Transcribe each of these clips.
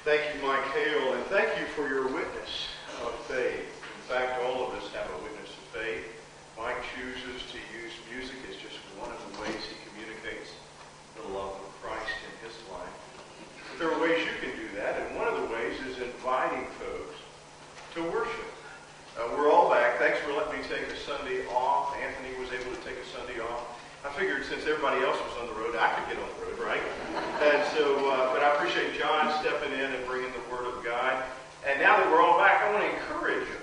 Thank you, Mike Hale, and thank you for your witness of faith. In fact, all of us have a witness of faith. Mike chooses to use music as just one of the ways he communicates the love of Christ in his life. But there are ways you can do that, and one of the ways is inviting folks to worship. Uh, we're all back. Thanks for letting me take a Sunday off. Anthony was able to take a Sunday off. I figured since everybody else was on the road, I could get on the road, right? And so, uh, but I appreciate John stepping in and bringing the Word of God. And now that we're all back, I want to encourage you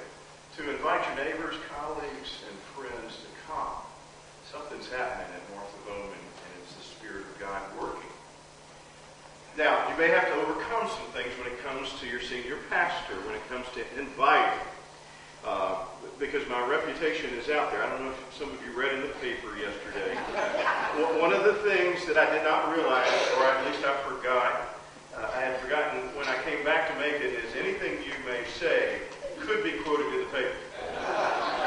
to invite your neighbors, colleagues, and friends to come. Something's happening at Martha Bowman, and it's the Spirit of God working. Now, you may have to overcome some things when it comes to your senior pastor, when it comes to inviting. Uh, because my reputation is out there. I don't know if some of you read in the paper yesterday. One of the things that I did not realize, or at least I forgot, uh, I had forgotten when I came back to make it, is anything you may say could be quoted in the paper.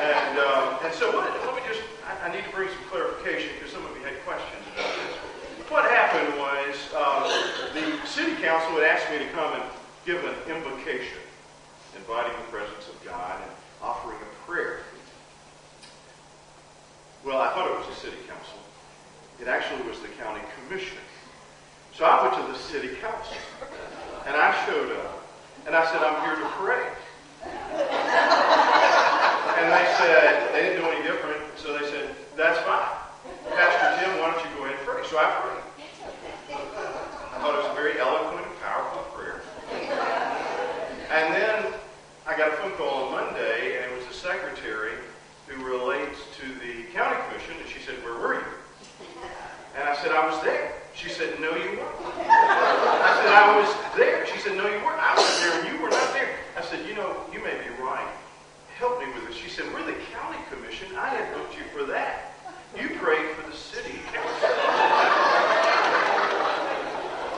And, um, and so let, let me just, I, I, need to bring some clarification because some of you had questions about this. What happened was um, the city council had asked me to come and give an invocation, inviting the presence of God. And, offering a prayer. Well, I thought it was the city council. It actually was the county commission. So I went to the city council, and I showed up, and I said, I'm here to pray. and they said, they didn't do any different, so they said, that's fine. Pastor Tim, why don't you go ahead and pray? So I prayed. I thought it was a very eloquent and powerful prayer. And then I got a phone call on Monday, and it was the secretary who relates to the county commission, and she said, where were you? And I said, I was there. She said, no, you weren't. I said, I was there. She said, no, you weren't. I was there, and you were not there. I said, you know, you may be right. Help me with this. She said, we're the county commission. I had booked you for that. You prayed for the city council.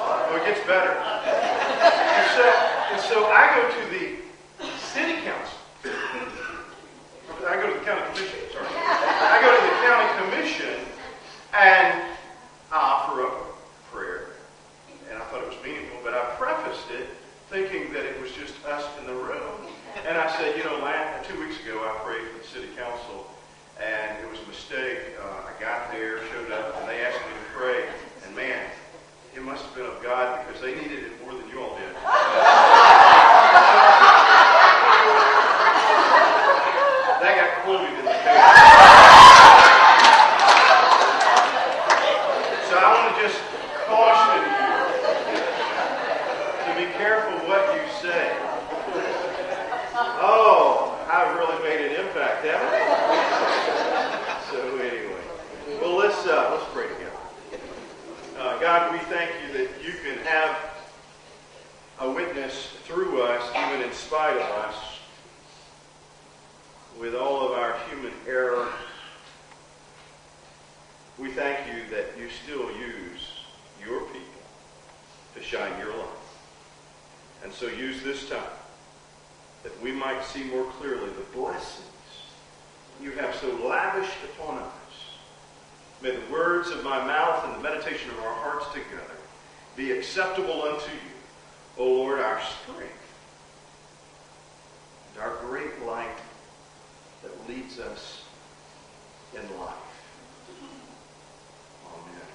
Oh, it gets better. And so, and so I go to the city council. I go to the county commission, sorry. I go to the county commission and I offer up a prayer. And I thought it was meaningful, but I prefaced it thinking that it was just us in the room. And I said, you know, last, two weeks ago I prayed for the city council and it was a mistake. Uh, I got there, showed up, and they asked me to pray. And man, it must have been of God because they needed it more than you all did. that got quoted in the paper. so I want to just caution you to be careful what you say. Oh, I've really made an impact, haven't I? So anyway, well let's uh, let's pray together. Uh, God, we thank you that you can have a witness through us, even in spite of us with all of our human error, we thank you that you still use your people to shine your light. And so use this time that we might see more clearly the blessings you have so lavished upon us. May the words of my mouth and the meditation of our hearts together be acceptable unto you, O Lord, our strength and our great light that leads us in life. Amen.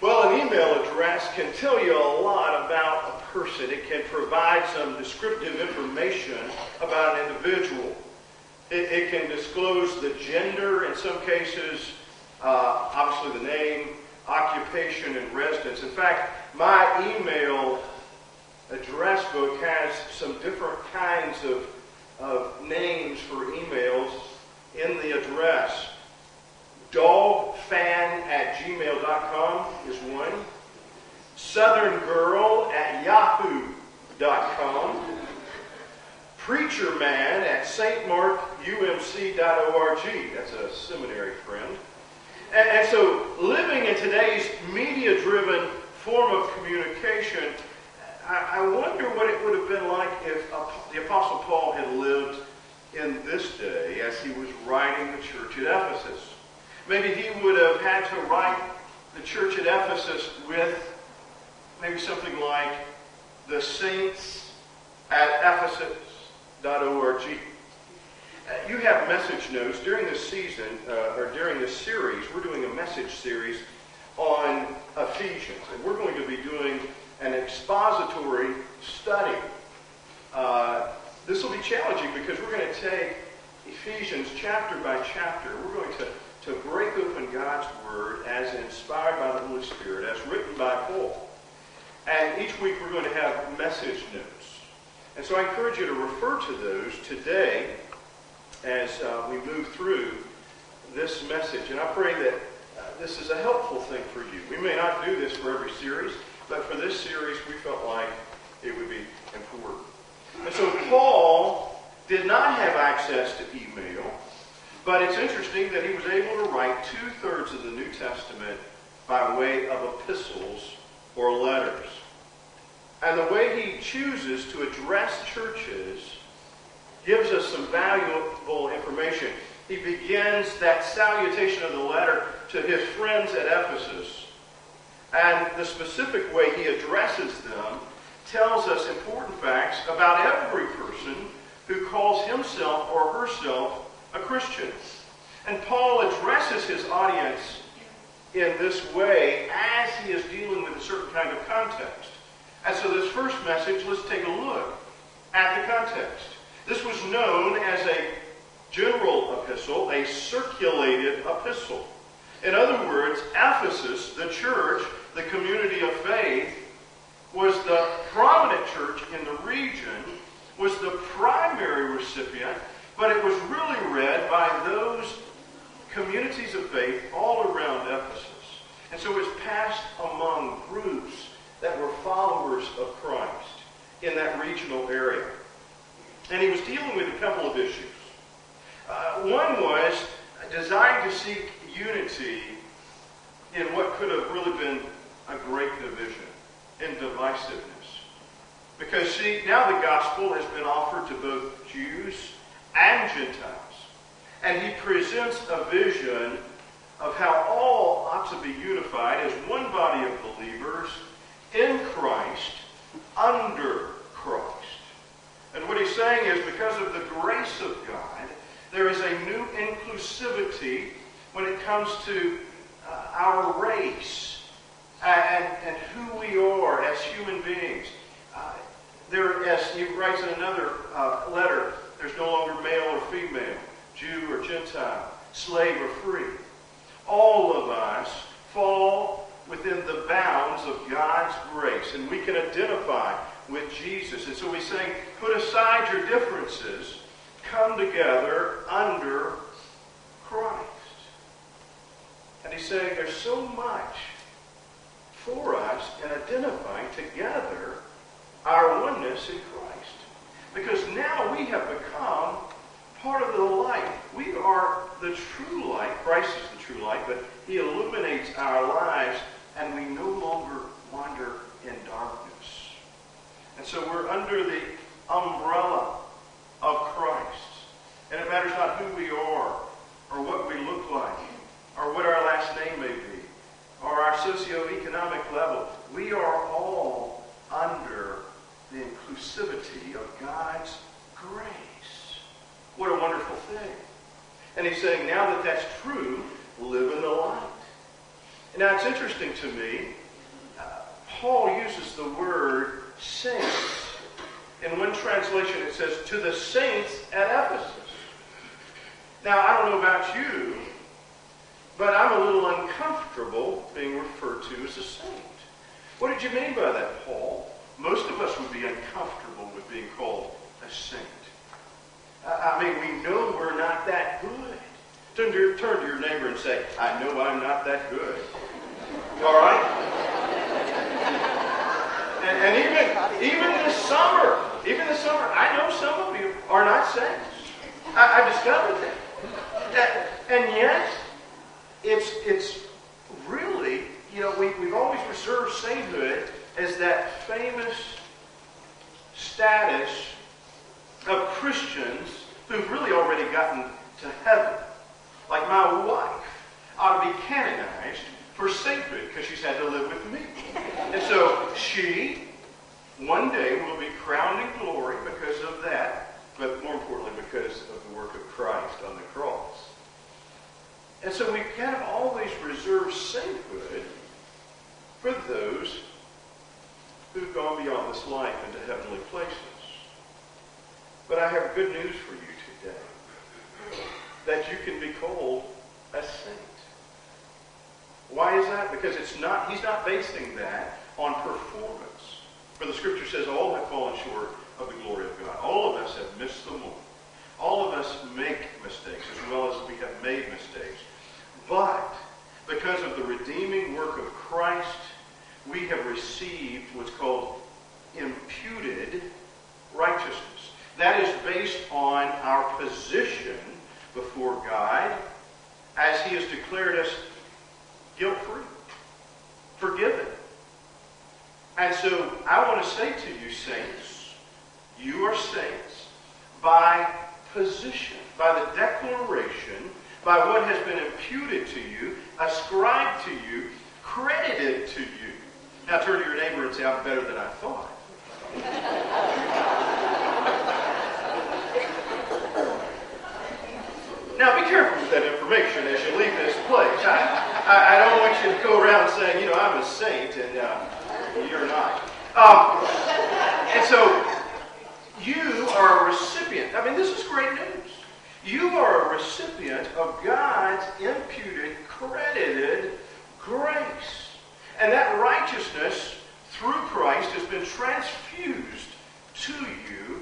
Well, an email address can tell you a lot about a person. It can provide some descriptive information about an individual. It, it can disclose the gender, in some cases, uh, obviously the name, occupation, and residence. In fact, my email address book has some different kinds of, of names for emails in the address. Dogfan at gmail.com is one. Southern Girl at yahoo.com. Preacher Man at stmarkumc.org. That's a seminary friend. And, and so, living in today's media driven form of communication, I, I wonder what it would have been like if the Apostle Paul had lived in this day as he was writing the church at Ephesus. Maybe he would have had to write the church at Ephesus with maybe something like the saints at ephesus.org. Uh, you have message notes during this season, uh, or during this series, we're doing a message series on Ephesians. And we're going to be doing an expository study. Uh, this will be challenging because we're going to take Ephesians chapter by chapter. We're going to, to break open God's Word as inspired by the Holy Spirit, as written by Paul. And each week we're going to have message notes. And so I encourage you to refer to those today as uh, we move through this message. And I pray that uh, this is a helpful thing for you. We may not do this for every series, but for this series we felt like it would be important. And so Paul did not have access to email, but it's interesting that he was able to write two-thirds of the New Testament by way of epistles or letters. And the way he chooses to address churches gives us some valuable information. He begins that salutation of the letter to his friends at Ephesus. And the specific way he addresses them tells us important facts about every person who calls himself or herself a Christian. And Paul addresses his audience in this way as he is dealing with a certain kind of context. And so this first message, let's take a look at the context. This was known as a general epistle, a circulated epistle. In other words, Ephesus, the church, the community of faith, was the prominent church in the region, was the primary recipient, but it was really read by those communities of faith all around Ephesus. And so it was passed among groups that were followers of Christ in that regional area. And he was dealing with a couple of issues. Uh, one was designed to seek unity in what could have really been a great division and divisiveness. Because, see, now the gospel has been offered to both Jews and Gentiles. And he presents a vision of how all ought to be unified as one body of believers in Christ, under Christ. And what he's saying is because of the grace of God, there is a new inclusivity when it comes to uh, our race and, and, who we are as human beings. Uh, there, as he writes in another uh, letter, there's no longer male or female, Jew or Gentile, slave or free. All of us fall within the bounds of God's grace, and we can identify with Jesus. And so he's saying, put aside your differences, come together under Christ. And he's saying there's so much for us in identifying together our oneness in Christ. Because now we have become part of the light. We are the true light. Christ is the true light, but he illuminates our lives and we no longer wander in darkness. And so we're under the umbrella of Christ. And it matters not who we are, or what we look like, or what our last name may be, or our socioeconomic level. We are all under the inclusivity of God's grace. What a wonderful thing. And he's saying, now that that's true, live in the light. Now, it's interesting to me, uh, Paul uses the word saints. In one translation, it says, to the saints at Ephesus. Now, I don't know about you, but I'm a little uncomfortable being referred to as a saint. What did you mean by that, Paul? Most of us would be uncomfortable with being called a saint. I mean, we know we're not that good. Turn to, your, turn to your neighbor and say, I know I'm not that good. All right? And, even, even this summer, even this summer, I know some of you are not saints. I, I discovered that. that. And yet, it's, it's really, you know, we, we've always reserved sainthood as that famous status of Christians who've really already gotten to heaven like my wife, ought to be canonized for sainthood because she's had to live with me. And so she, one day, we'll be crowned in glory because of that, but more importantly, because of the work of Christ on the cross. And so we kind of always reserve sainthood for those who've gone beyond this life into heavenly places. But I have good news for you today. That you can be called a saint. Why is that? Because it's not, he's not basing that on performance. For the scripture says all have fallen short of the glory of God. All of us have missed the mark. All of us make mistakes as well as we have made mistakes. But because of the redeeming work of Christ, we have received what's called imputed righteousness. That is based on our position before God as he has declared us guilt-free, forgiven. And so I want to say to you, saints, you are saints by position, by the declaration, by what has been imputed to you, ascribed to you, credited to you. Now turn to your neighbor and say, I'm better than I thought. now be careful with that information as you leave this place. I, I, I, don't want you to go around saying, you know, I'm a saint and uh, you're not. Um, and so you are a recipient. I mean, this is great news. You are a recipient of God's imputed, credited grace. And that righteousness through Christ has been transfused to you,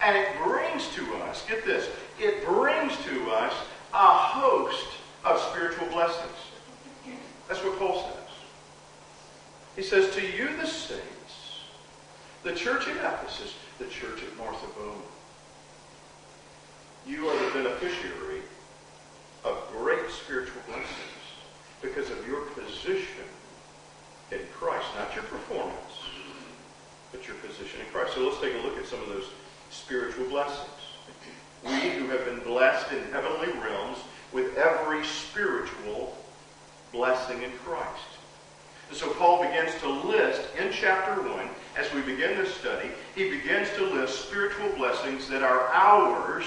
and it brings to us, get this, it brings to us a host of spiritual blessings. That's what Paul says. He says, To you, the saints, the church at Ephesus, the church at Martha Bowman, you are the beneficiary of great spiritual blessings because of your position in Christ, not your performance, but your position in Christ. So let's take a look at some of those spiritual blessings. We who have been blessed in heavenly realms with every spiritual blessing in Christ. And so Paul begins to list in chapter 1, as we begin this study, he begins to list spiritual blessings that are ours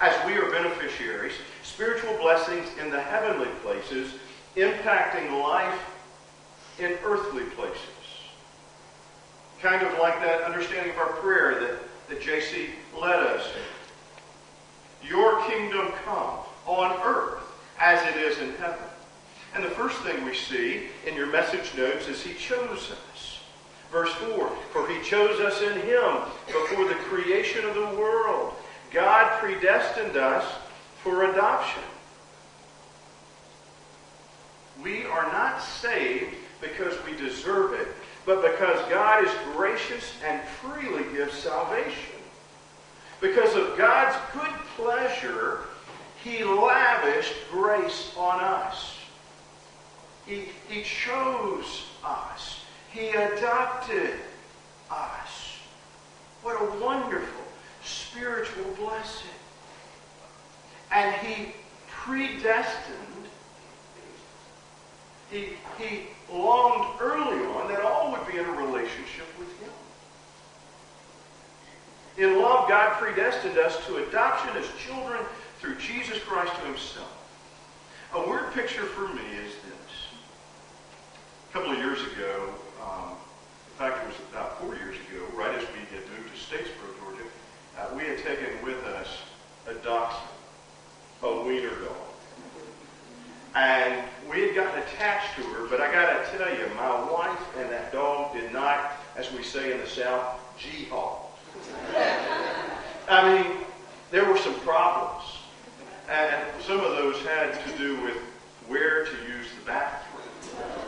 as we are beneficiaries, spiritual blessings in the heavenly places, impacting life in earthly places. Kind of like that understanding of our prayer that, that JC led us. Your kingdom come on earth as it is in heaven. And the first thing we see in your message notes is he chose us. Verse 4, for he chose us in him before the creation of the world God predestined us for adoption. We are not saved because we deserve it, but because God is gracious and freely gives salvation. Because of God's good pleasure, he lavished grace on us. He, he chose us. He adopted us. What a wonderful spiritual blessing. And he predestined, he, he longed early on that all would be in a relationship with him. In love, God predestined us to adoption as children through Jesus Christ to himself. A word picture for me is this. A couple of years ago, um, in fact, it was about four years ago, right as we had moved to Statesboro, uh, we had taken with us a dachshund, a wiener dog. And we had gotten attached to her, but I got to tell you, my wife and that dog did not, as we say in the South, g-haul. I mean, there were some problems. And some of those had to do with where to use the bathroom.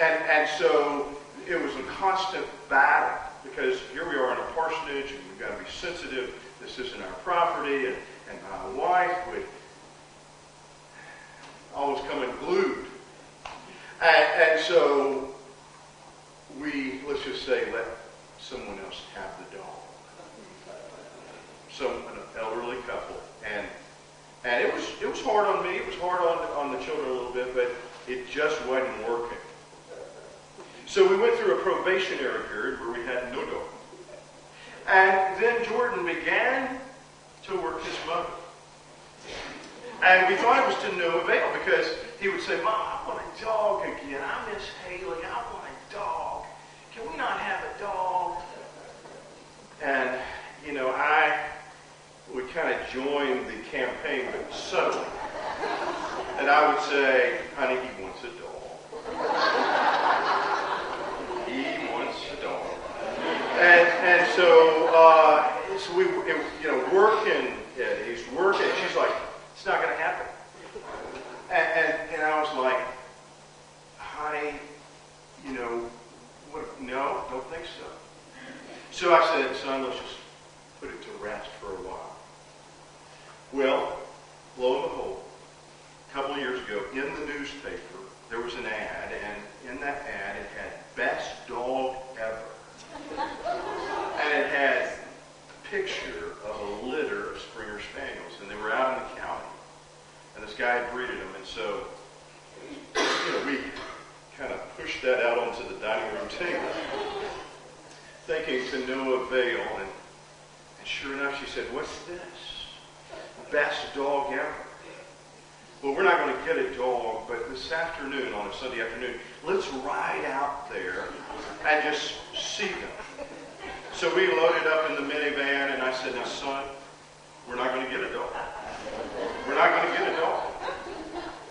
And, and so it was a constant battle because here we are in a parsonage and we've got to be sensitive. This isn't our property. And, and my wife would always come unglued. And, and so we, let's just say, let someone else have the dog. Some an elderly couple. And and it was it was hard on me. It was hard on on the children a little bit, but It just wasn't working. So we went through a probationary period where we had no dog. And then Jordan began to work his mother. And we thought it was to no avail because he would say, Mom, I want a dog again. I miss Haley. I want a dog. Can we not have a dog? And, you know, I would kind of join the campaign, but subtly. And I would say, honey, he wants a dog. he wants a dog. And, and so, uh, so we, it, you know, working, yeah, he's working. She's like, it's not going to happen. And, and, and I was like, honey, you know, what, no, don't think so. So I said, son, let's just put it to rest for a while. Well, lo and behold, a couple of years ago, in the newspaper, there was an ad, and in that ad, it had best dog ever. And it had a picture of a litter of Springer Spaniels, and they were out in the county. And this guy had breeded them, and so, you know, we kind of pushed that out onto the dining room table, thinking to no avail. And, and sure enough, she said, what's this? Best dog ever. Well, we're not going to get a dog, but this afternoon, on a Sunday afternoon, let's ride out there and just see them. So we loaded up in the minivan, and I said, now, son, we're not going to get a dog. We're not going to get a dog.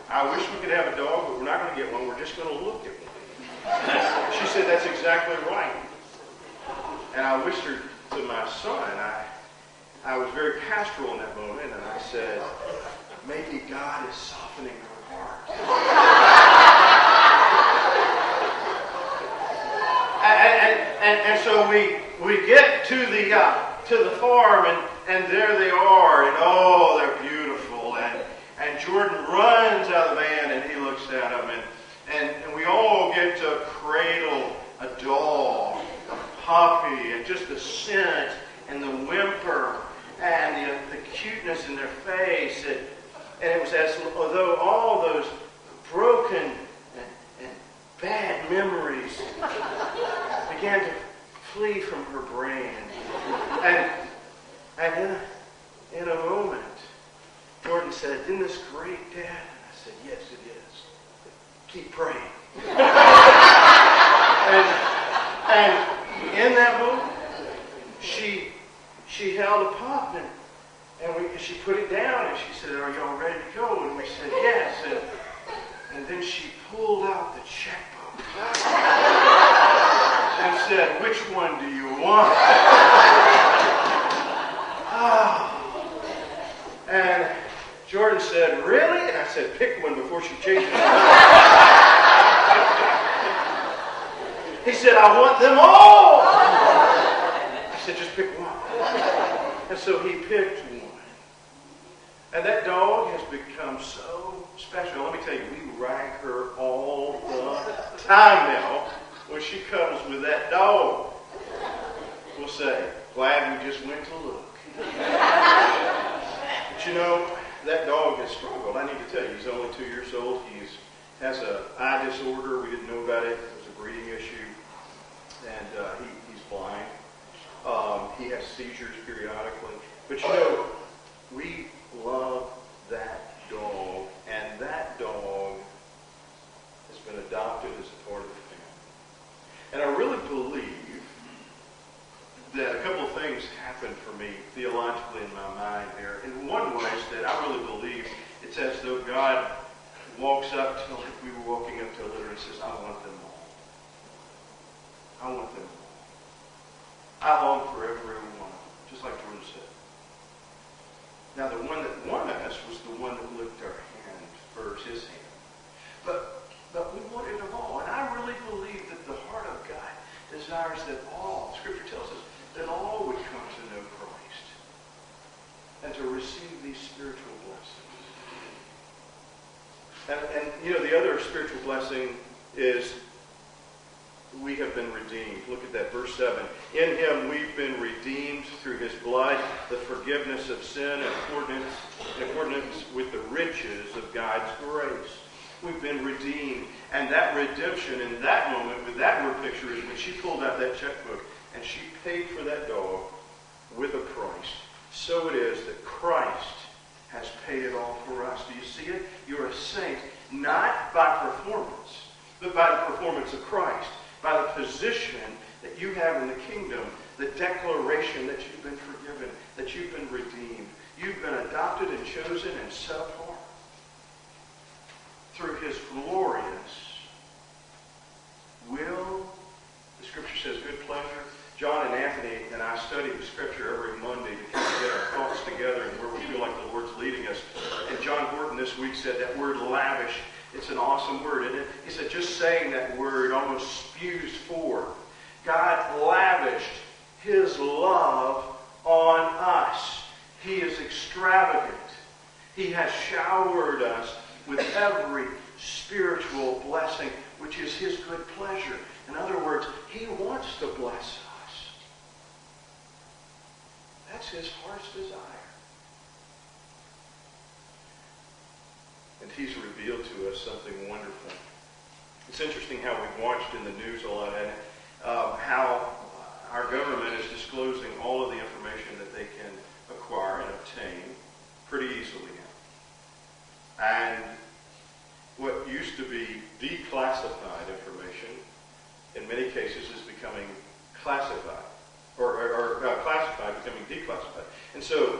I wish we could have a dog, but we're not going to get one. We're just going to look at one. She said, that's exactly right. And I whispered to my son, I, I was very pastoral in that moment, and I said, maybe God is softening her heart. And, and, and, so we, we get to the, uh, to the farm, and, and there they are, and oh, they're beautiful. And, and Jordan runs out of the van, and he looks at them, and, and, and we all get to cradle a dog, a puppy, and just the scent and the whimper and the, the cuteness in their face. And, and it was as though all those broken bad memories began to flee from her brain. And, and in, a, in a moment, Jordan said, Isn't this great, Dad? And I said, Yes, it is. Keep praying. and, and in that moment, she she held a pop and, and we, she put it down and she said, Are y'all ready to go? And we said, Yes. And, and then she pulled out the checkbook and said, Which one do you want? oh. And Jordan said, Really? And I said, Pick one before she changes He said, I want them all. I said, Just pick one. And so he picked one. And that dog has become so special. Let me tell you, we rag her all the time now when she comes with that dog. We'll say, glad we just went to look. but you know, that dog has struggled. I need to tell you, he's only two years old. He has an eye disorder. We didn't know about it. It was a breeding issue. And uh, he, he's blind. Um, he has seizures periodically. But you know, we love that dog, and that dog has been adopted as a part of the family. And I really believe that a couple of things happened for me theologically in my mind there. And one was that I really believe it's as though God walks up to, like we were walking up to a litter and says, I want them all. I want them all. I long for every one, just like Jordan said. Now, the one that won us was the one that licked our hand first, his hand. But, but we wanted them all. And I really believe that the heart of God desires that all, Scripture tells us, that all would come to know Christ and to receive these spiritual blessings. And, and you know, the other spiritual blessing is we have been redeemed. Look at that, verse 7. In him we've been redeemed through his blood, the forgiveness of sin in accordance, in accordance with the riches of God's grace. We've been redeemed. And that redemption in that moment with that word picture is when she pulled out that checkbook and she paid for that dog with a price. So it is that Christ has paid it all for us. Do you see it? You're a saint not by performance, but by the performance of Christ, by the position that you have in the kingdom, the declaration that you've been forgiven, that you've been redeemed. You've been adopted and chosen and set apart through his glorious will. The scripture says good pleasure. John and Anthony and I study the scripture every Monday to kind of get our thoughts together and where we feel like the Lord's leading us. And John Horton this week said that word lavish, it's an awesome word. And he said just saying that word almost spews forth. God lavished his love on us. He is extravagant. He has showered us with every spiritual blessing, which is his good pleasure. In other words, he wants to bless us. That's his heart's desire. And he's revealed to us something wonderful. It's interesting how we've watched in the news a lot and uh, how our government is disclosing all of the information that they can acquire and obtain pretty easily now. And what used to be declassified information, in many cases, is becoming classified, or, or, or uh, classified becoming declassified. And so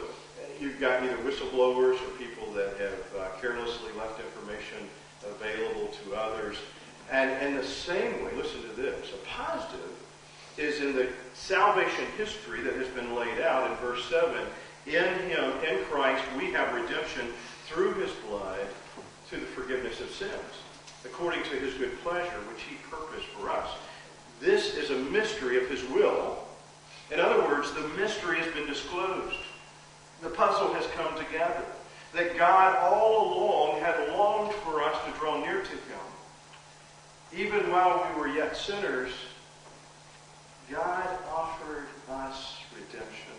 you've got either whistleblowers or people that have uh, carelessly left information available to others. And in the same way, listen to this, a positive is in the salvation history that has been laid out in verse 7. In him, in Christ, we have redemption through his blood to the forgiveness of sins, according to his good pleasure, which he purposed for us. This is a mystery of his will. In other words, the mystery has been disclosed. The puzzle has come together. That God all along had longed for us to draw near to him. Even while we were yet sinners, God offered us redemption.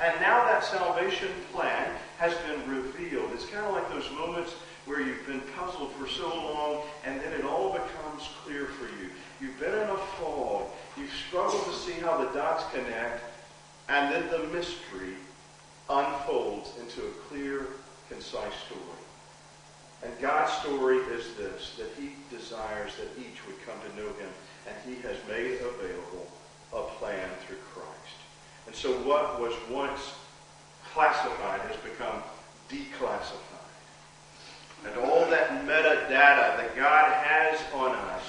And now that salvation plan has been revealed. It's kind of like those moments where you've been puzzled for so long and then it all becomes clear for you. You've been in a fog. You've struggled to see how the dots connect. And then the mystery unfolds into a clear, concise story. And God's story is this, that he desires that each would come to know him and he has made available a plan through Christ. And so what was once classified has become declassified. And all that metadata that God has on us,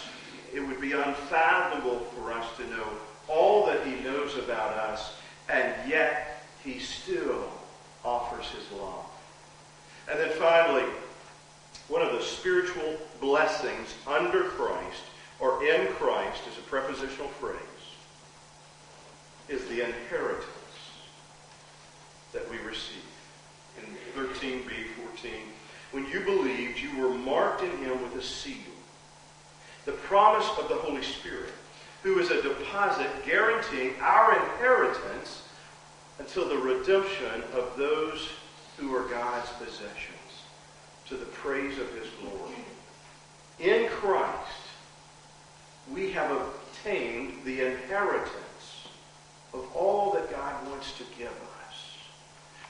it would be unfathomable for us to know all that he knows about us, and yet he still offers his love. And then finally, one of the spiritual blessings under Christ or in Christ is a prepositional phrase, is the inheritance that we receive. In 13b, 14, when you believed, you were marked in him with a seal, the promise of the Holy Spirit, who is a deposit guaranteeing our inheritance until the redemption of those who are God's possessions, to the praise of his glory. In Christ, we have obtained the inheritance of all that God wants to give us.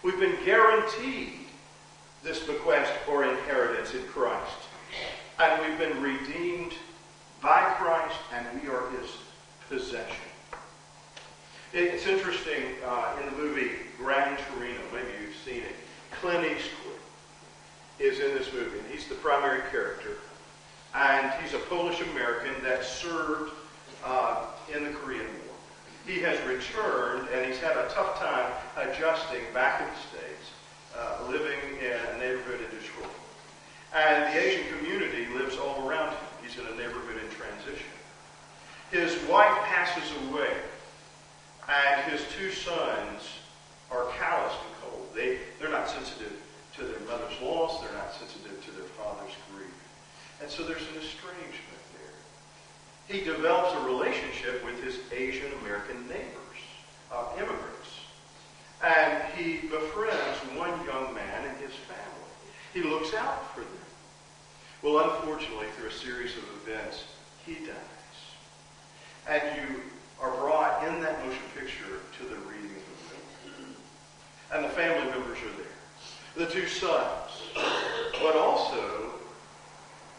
We've been guaranteed this bequest or inheritance in Christ. And we've been redeemed by Christ, and we are his possession. It's interesting uh, in the movie Gran Torino, maybe you've seen it. Clint Eastwood is in this movie, and he's the primary character and he's a Polish American that served uh, in the Korean War. He has returned, and he's had a tough time adjusting back in the States, uh, living in a neighborhood in Detroit. And the Asian community lives all around him. He's in a neighborhood in transition. His wife passes away, and his two sons are callous and cold. They, they're not sensitive to their mother's loss. They're not sensitive to their father's grief. And so there's an estrangement there. He develops a relationship with his Asian American neighbors, uh, immigrants. And he befriends one young man and his family. He looks out for them. Well, unfortunately, through a series of events, he dies. And you are brought in that motion picture to the reading of the will. And the family members are there. The two sons. But also,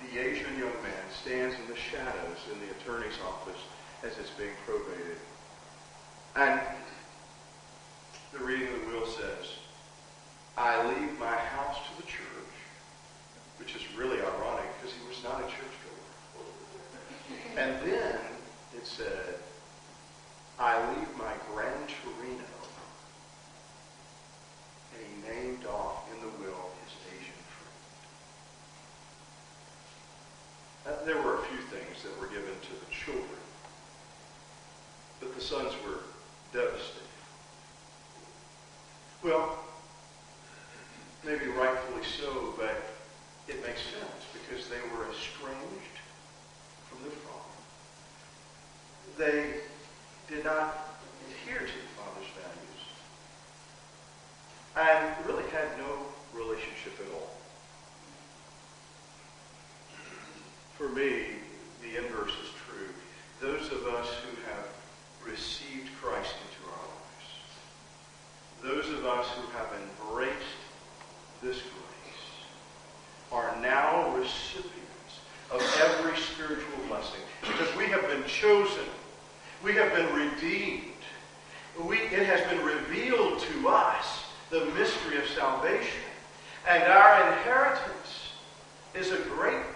the Asian young man stands in the shadows in the attorney's office as it's being probated. And the reading of the will says, I leave my house to the church, which is really ironic because he was not a churchgoer. And then it said, I leave my Gran Torino. And he named off the will his Asian. Uh, there were a few things that were given to the children, but the sons were devastated. Well, maybe rightfully so, but it makes sense because they were estranged from their father. They did not adhere to the father's values and really had no relationship at all. For me, the inverse is true. Those of us who have received Christ into our lives, those of us who have embraced this grace, are now recipients of every spiritual blessing because we have been chosen. We have been redeemed. We, it has been revealed to us the mystery of salvation. And our inheritance is a great one.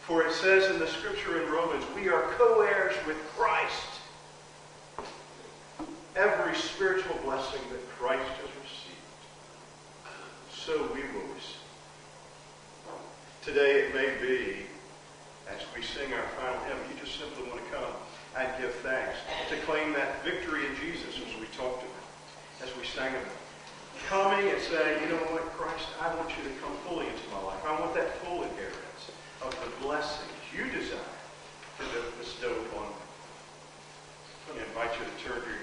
For it says in the scripture in Romans, we are co-heirs with Christ. Every spiritual blessing that Christ has received, so we will receive. Today it may be, as we sing our final hymn, you just simply want to come and give thanks, to claim that victory in Jesus as we talked about, as we sang about. Coming and saying, you know what, Christ, I want you to come fully into my life. I want that full inheritance of the blessings you desire to bestow upon me. Me invite you to turn to your